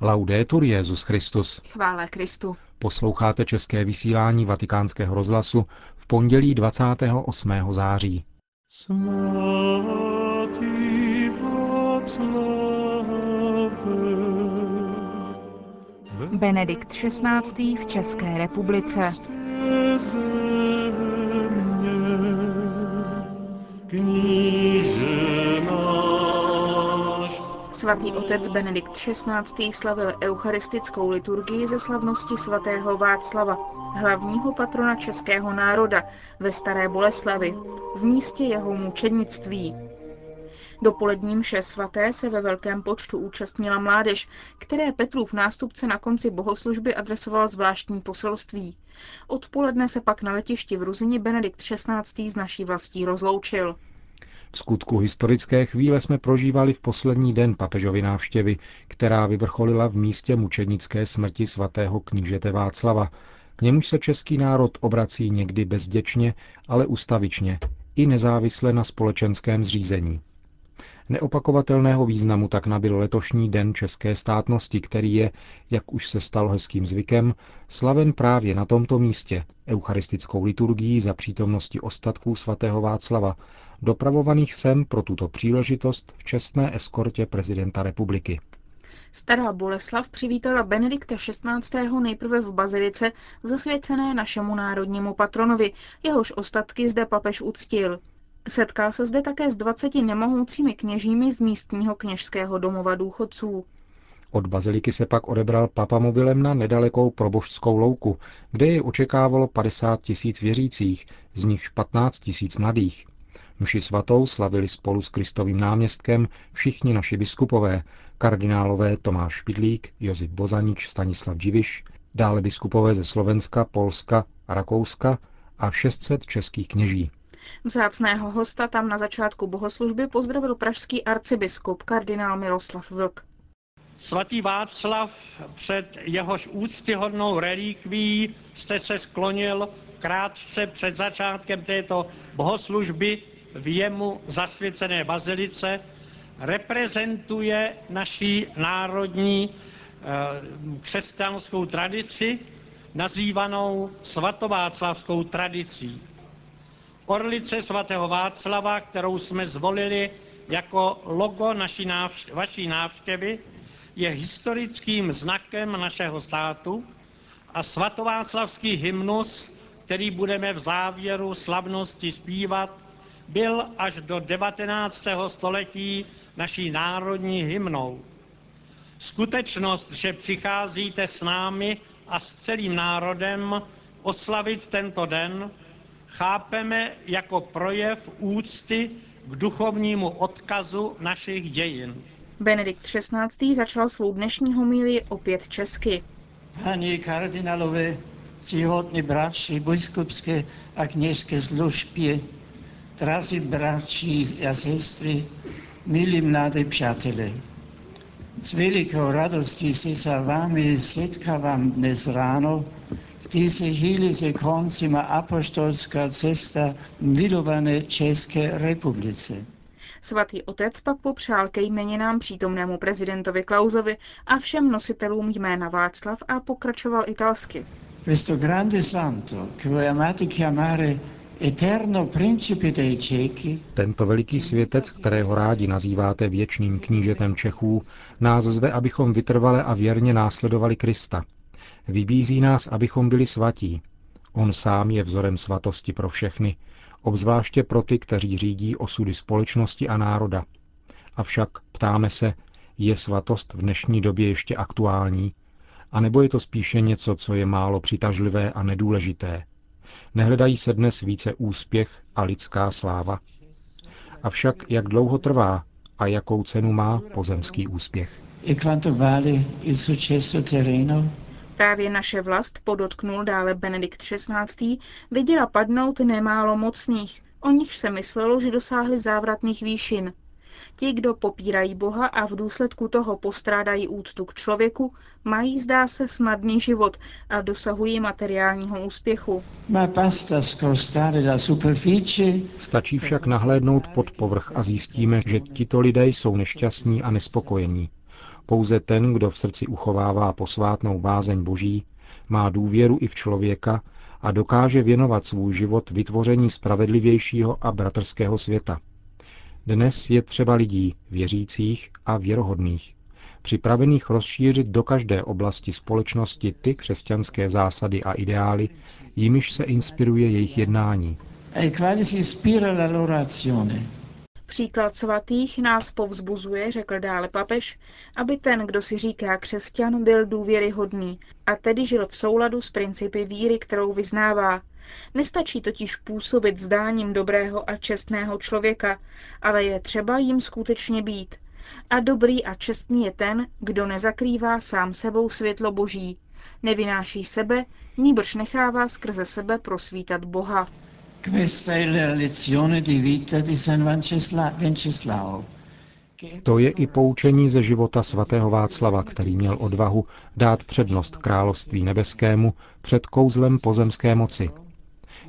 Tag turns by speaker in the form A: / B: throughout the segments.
A: Laudetur Jezus Christus.
B: Chvála Kristu.
A: Posloucháte české vysílání Vatikánského rozhlasu v pondělí 28. září.
B: Benedikt XVI. v České republice. Svatý otec Benedikt XVI. slavil eucharistickou liturgii ze slavnosti svatého Václava, hlavního patrona českého národa ve Staré Boleslavi, v místě jeho mučednictví. Dopolední mše svaté se ve velkém počtu účastnila mládež, které Petrův nástupce na konci bohoslužby adresoval zvláštní poselství. Odpoledne se pak na letišti v Ruzini Benedikt XVI. z naší vlastí rozloučil.
A: V skutku historické chvíle jsme prožívali v poslední den papežovy návštěvy, která vyvrcholila v místě mučednické smrti svatého knížete Václava. K němuž se český národ obrací někdy bezděčně, ale ustavičně, i nezávisle na společenském zřízení. Neopakovatelného významu tak nabyl letošní den české státnosti, který je, jak už se stalo hezkým zvykem, slaven právě na tomto místě, eucharistickou liturgií za přítomnosti ostatků svatého Václava, dopravovaných sem pro tuto příležitost v čestné eskortě prezidenta republiky.
B: Stará Boleslav přivítala Benedikta XVI. nejprve v bazilice zasvěcené našemu národnímu patronovi, jehož ostatky zde papež uctil. Setkal se zde také s 20 nemohoucími kněžími z místního kněžského domova důchodců.
A: Od baziliky se pak odebral papamobilem na nedalekou probožskou louku, kde je očekávalo 50 tisíc věřících, z nichž 15 tisíc mladých. Mši svatou slavili spolu s Kristovým náměstkem všichni naši biskupové, kardinálové Tomáš Špidlík, Josip Bozanič, Stanislav Dživiš, dále biskupové ze Slovenska, Polska Rakouska a 600 českých kněží.
B: Vzácného hosta tam na začátku bohoslužby pozdravil pražský arcibiskup kardinál Miroslav Vlk.
C: Svatý Václav, před jehož úctyhodnou relikví jste se sklonil krátce před začátkem této bohoslužby v jemu zasvěcené bazilice, reprezentuje naší národní eh, křesťanskou tradici, nazývanou svatováclavskou tradicí. Orlice svatého Václava, kterou jsme zvolili jako logo naší návštěvy, vaší návštěvy, je historickým znakem našeho státu a svatováclavský hymnus, který budeme v závěru slavnosti zpívat, byl až do 19. století naší národní hymnou. Skutečnost, že přicházíte s námi a s celým národem oslavit tento den, chápeme jako projev úcty k duchovnímu odkazu našich dějin.
B: Benedikt XVI. začal svou dnešní homílii opět česky.
D: Pani kardinálové, ctihodní bratři, biskupské a kněžské služby, drazí bratři a sestry, milí mladí přátelé. S velikou radostí se s vámi setkávám dnes ráno, kdy se chvíli se konci má apostolská cesta milované České republice.
B: Svatý otec pak popřál ke jmeninám přítomnému prezidentovi Klausovi a všem nositelům jména Václav a pokračoval italsky.
D: Questo grande santo, che voi amate chiamare eterno principe dei Cechi,
A: Tento veliký světec, kterého rádi nazýváte věčným knížetem Čechů, nás zve, abychom vytrvale a věrně následovali Krista. Vybízí nás, abychom byli svatí. On sám je vzorem svatosti pro všechny, obzvláště pro ty, kteří řídí osudy společnosti a národa. Avšak ptáme se, je svatost v dnešní době ještě aktuální? A nebo je to spíše něco, co je málo přitažlivé a nedůležité? Nehledají se dnes více úspěch a lidská sláva? Avšak jak dlouho trvá a jakou cenu má pozemský úspěch?
B: Právě naše vlast, podotknul dále Benedikt XVI., viděla padnout nemálo mocných, o nichž se myslelo, že dosáhli závratných výšin. Ti, kdo popírají Boha a v důsledku toho postrádají úctu k člověku, mají, zdá se, snadný život a dosahují materiálního úspěchu.
A: Stačí však nahlédnout pod povrch a zjistíme, že tito lidé jsou nešťastní a nespokojení. Pouze ten, kdo v srdci uchovává posvátnou bázeň boží, má důvěru i v člověka a dokáže věnovat svůj život vytvoření spravedlivějšího a bratrského světa. Dnes je třeba lidí, věřících a věrohodných, připravených rozšířit do každé oblasti společnosti ty křesťanské zásady a ideály, jimiž se inspiruje jejich jednání.
B: Příklad svatých nás povzbuzuje, řekl dále papež, aby ten, kdo si říká křesťan, byl důvěryhodný a tedy žil v souladu s principy víry, kterou vyznává. Nestačí totiž působit zdáním dobrého a čestného člověka, ale je třeba jim skutečně být. A dobrý a čestný je ten, kdo nezakrývá sám sebou světlo boží, nevynáší sebe, níbrž nechává skrze sebe prosvítat Boha.
A: To je i poučení ze života svatého Václava, který měl odvahu dát přednost království nebeskému před kouzlem pozemské moci.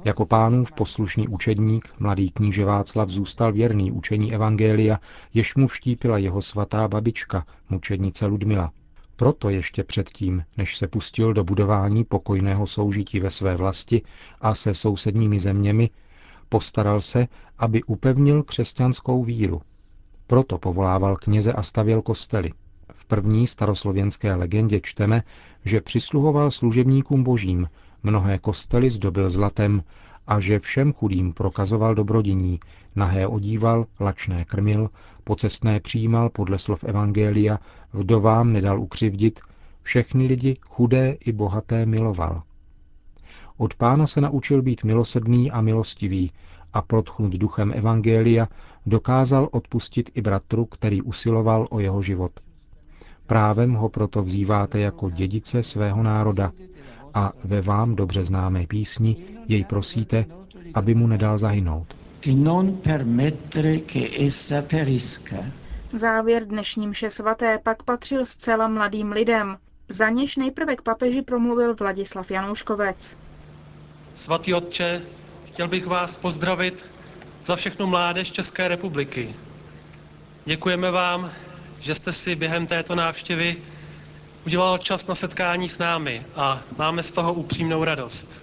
A: Jako pánův poslušný učedník, mladý kníže Václav zůstal věrný učení Evangelia, jež mu vštípila jeho svatá babička, mučednice Ludmila. Proto ještě předtím, než se pustil do budování pokojného soužití ve své vlasti a se sousedními zeměmi, postaral se, aby upevnil křesťanskou víru. Proto povolával kněze a stavěl kostely. V první staroslověnské legendě čteme, že přisluhoval služebníkům božím, mnohé kostely zdobil zlatem a že všem chudým prokazoval dobrodiní, nahé odíval, lačné krmil, pocestné přijímal podle slov Evangelia, vdovám nedal ukřivdit, všechny lidi, chudé i bohaté, miloval. Od pána se naučil být milosrdný a milostivý a protchnut duchem Evangelia dokázal odpustit i bratru, který usiloval o jeho život. Právem ho proto vzýváte jako dědice svého národa a ve vám dobře známé písni jej prosíte, aby mu nedal zahynout.
B: Závěr dnešní mše svaté pak patřil zcela mladým lidem. Za něž nejprve k papeži promluvil Vladislav Janouškovec.
E: Svatý otče, chtěl bych vás pozdravit za všechnu mládež České republiky. Děkujeme vám, že jste si během této návštěvy udělal čas na setkání s námi a máme z toho upřímnou radost.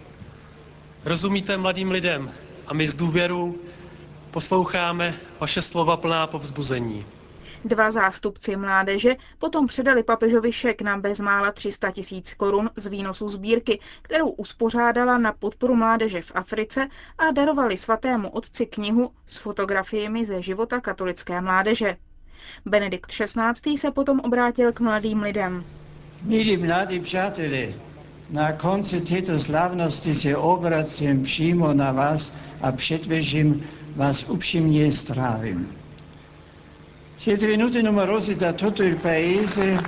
E: Rozumíte mladým lidem a my s důvěrou posloucháme vaše slova plná povzbuzení.
B: Dva zástupci mládeže potom předali papežovi šek na bezmála 300 tisíc korun z výnosu sbírky, kterou uspořádala na podporu mládeže v Africe a darovali svatému otci knihu s fotografiemi ze života katolické mládeže. Benedikt XVI. se potom obrátil k mladým lidem.
D: Milí mladí přátelé, na konci této slavnosti se obracím přímo na vás a předvěžím vás upřímně strávím. Siete venuti numerosi da tutto il paese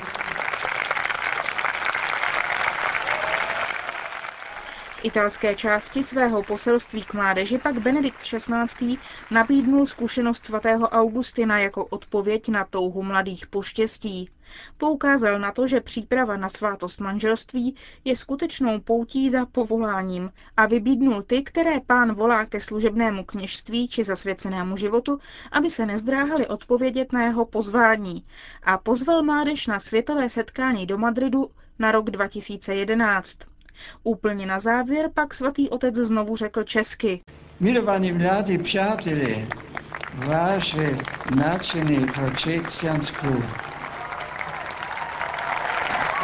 B: V italské části svého poselství k mládeži pak Benedikt XVI. nabídnul zkušenost svatého Augustina jako odpověď na touhu mladých po štěstí. Poukázal na to, že příprava na svátost manželství je skutečnou poutí za povoláním a vybídnul ty, které pán volá ke služebnému kněžství či zasvěcenému životu, aby se nezdráhali odpovědět na jeho pozvání a pozval mládež na světové setkání do Madridu na rok 2011. Úplně na závěr pak svatý otec znovu řekl česky.
D: Milovaní mladí přátelé, vaše nadšení pro křesťanskou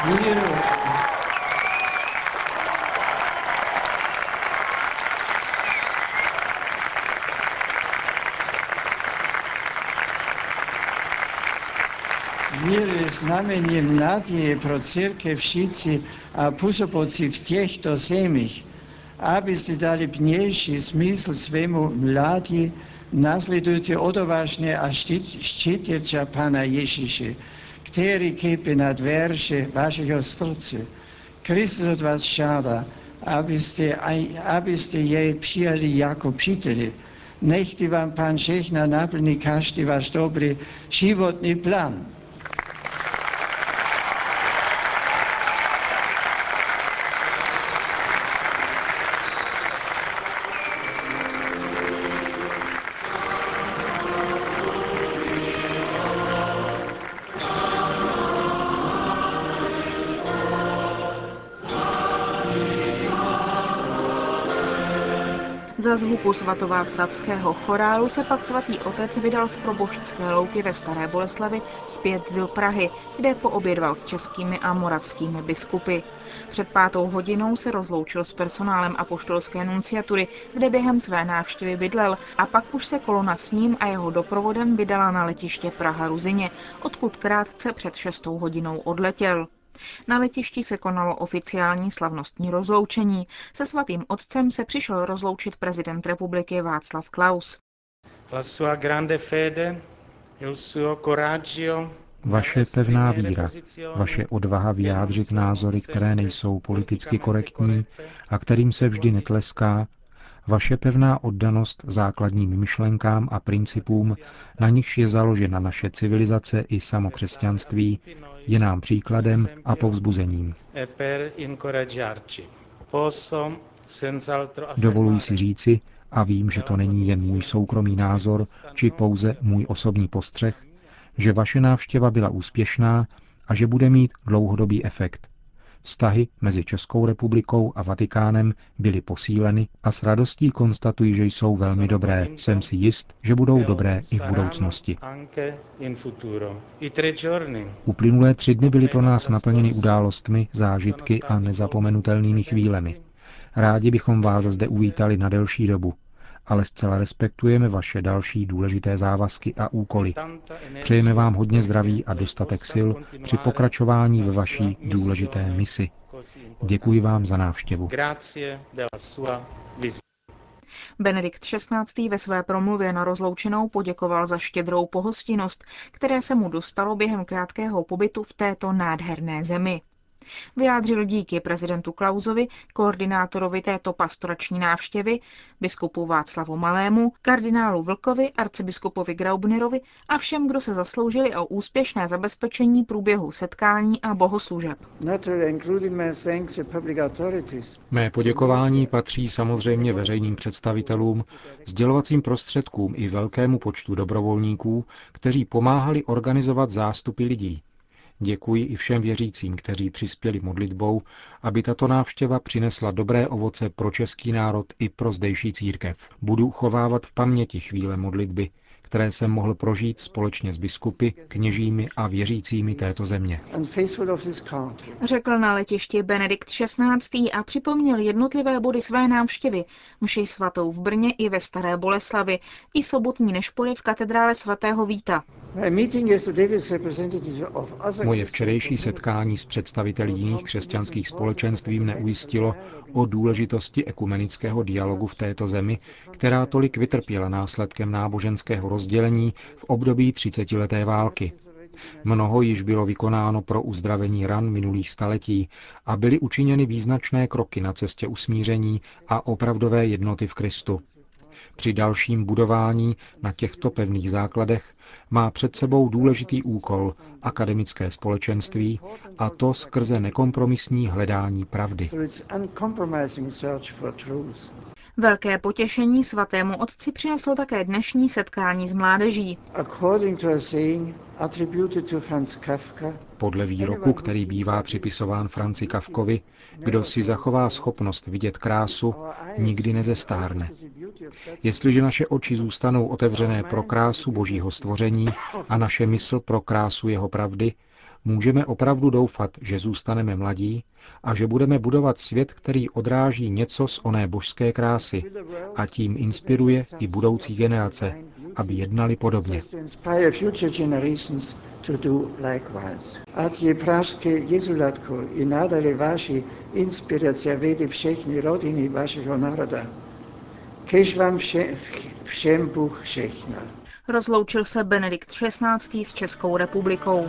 D: víru Víry znamením naděje pro církev všichni a působící v těchto zemích, abyste dali plnější smysl svému mládí, nasledujte odvážně a štítěče Pana Ježíše, který kýpe na dverše vašeho srdce. Kristus od vás žádá, abyste, abyste jej přijali jako příteli. Nechty vám Pan všechna naplní každý váš dobrý životní plán.
B: Za zvuku svatováclavského chorálu se pak svatý otec vydal z proboštské louky ve Staré Boleslavi zpět do Prahy, kde poobědval s českými a moravskými biskupy. Před pátou hodinou se rozloučil s personálem apoštolské nunciatury, kde během své návštěvy bydlel a pak už se kolona s ním a jeho doprovodem vydala na letiště Praha-Ruzině, odkud krátce před šestou hodinou odletěl. Na letišti se konalo oficiální slavnostní rozloučení. Se svatým otcem se přišel rozloučit prezident republiky Václav Klaus.
F: La sua grande fede, il suo coraggio,
A: vaše pevná víra, vaše odvaha vyjádřit názory, které nejsou politicky korektní a kterým se vždy netleská, vaše pevná oddanost základním myšlenkám a principům, na nichž je založena naše civilizace i samokřesťanství, je nám příkladem a povzbuzením. Dovoluji si říci, a vím, že to není jen můj soukromý názor, či pouze můj osobní postřeh, že vaše návštěva byla úspěšná a že bude mít dlouhodobý efekt. Vztahy mezi Českou republikou a Vatikánem byly posíleny a s radostí konstatuji, že jsou velmi dobré. Jsem si jist, že budou dobré i v budoucnosti. Uplynulé tři dny byly pro nás naplněny událostmi, zážitky a nezapomenutelnými chvílemi. Rádi bychom vás zde uvítali na delší dobu, ale zcela respektujeme vaše další důležité závazky a úkoly. Přejeme vám hodně zdraví a dostatek sil při pokračování ve vaší důležité misi. Děkuji vám za návštěvu.
B: Benedikt XVI. ve své promluvě na rozloučenou poděkoval za štědrou pohostinnost, které se mu dostalo během krátkého pobytu v této nádherné zemi. Vyjádřil díky prezidentu Klausovi, koordinátorovi této pastorační návštěvy, biskupu Václavu Malému, kardinálu Vlkovi, arcibiskupovi Graubnerovi a všem, kdo se zasloužili o úspěšné zabezpečení průběhu setkání a bohoslužeb.
A: Mé poděkování patří samozřejmě veřejným představitelům, sdělovacím prostředkům i velkému počtu dobrovolníků, kteří pomáhali organizovat zástupy lidí, Děkuji i všem věřícím, kteří přispěli modlitbou, aby tato návštěva přinesla dobré ovoce pro český národ i pro zdejší církev. Budu chovávat v paměti chvíle modlitby, které jsem mohl prožít společně s biskupy, kněžími a věřícími této země.
B: Řekl na letišti Benedikt XVI. a připomněl jednotlivé body své návštěvy, mši svatou v Brně i ve Staré Boleslavi, i sobotní nešpory v katedrále svatého Víta.
A: Moje včerejší setkání s představiteli jiných křesťanských společenství mne ujistilo o důležitosti ekumenického dialogu v této zemi, která tolik vytrpěla následkem náboženského rozdělení v období třicetileté války. Mnoho již bylo vykonáno pro uzdravení ran minulých staletí a byly učiněny význačné kroky na cestě usmíření a opravdové jednoty v Kristu. Při dalším budování na těchto pevných základech má před sebou důležitý úkol akademické společenství a to skrze nekompromisní hledání pravdy.
B: Velké potěšení svatému otci přineslo také dnešní setkání s mládeží.
A: Podle výroku, který bývá připisován Franci Kavkovi, kdo si zachová schopnost vidět krásu, nikdy nezestárne. Jestliže naše oči zůstanou otevřené pro krásu božího stvoření a naše mysl pro krásu jeho pravdy, můžeme opravdu doufat, že zůstaneme mladí a že budeme budovat svět, který odráží něco z oné božské krásy a tím inspiruje i budoucí generace, aby jednali podobně. Ať je pražské jezulatko i nadále vaši inspirace vede všechny rodiny vašeho národa. Kež vám vše, všem Bůh všechna.
B: Rozloučil se Benedikt XVI. s Českou republikou.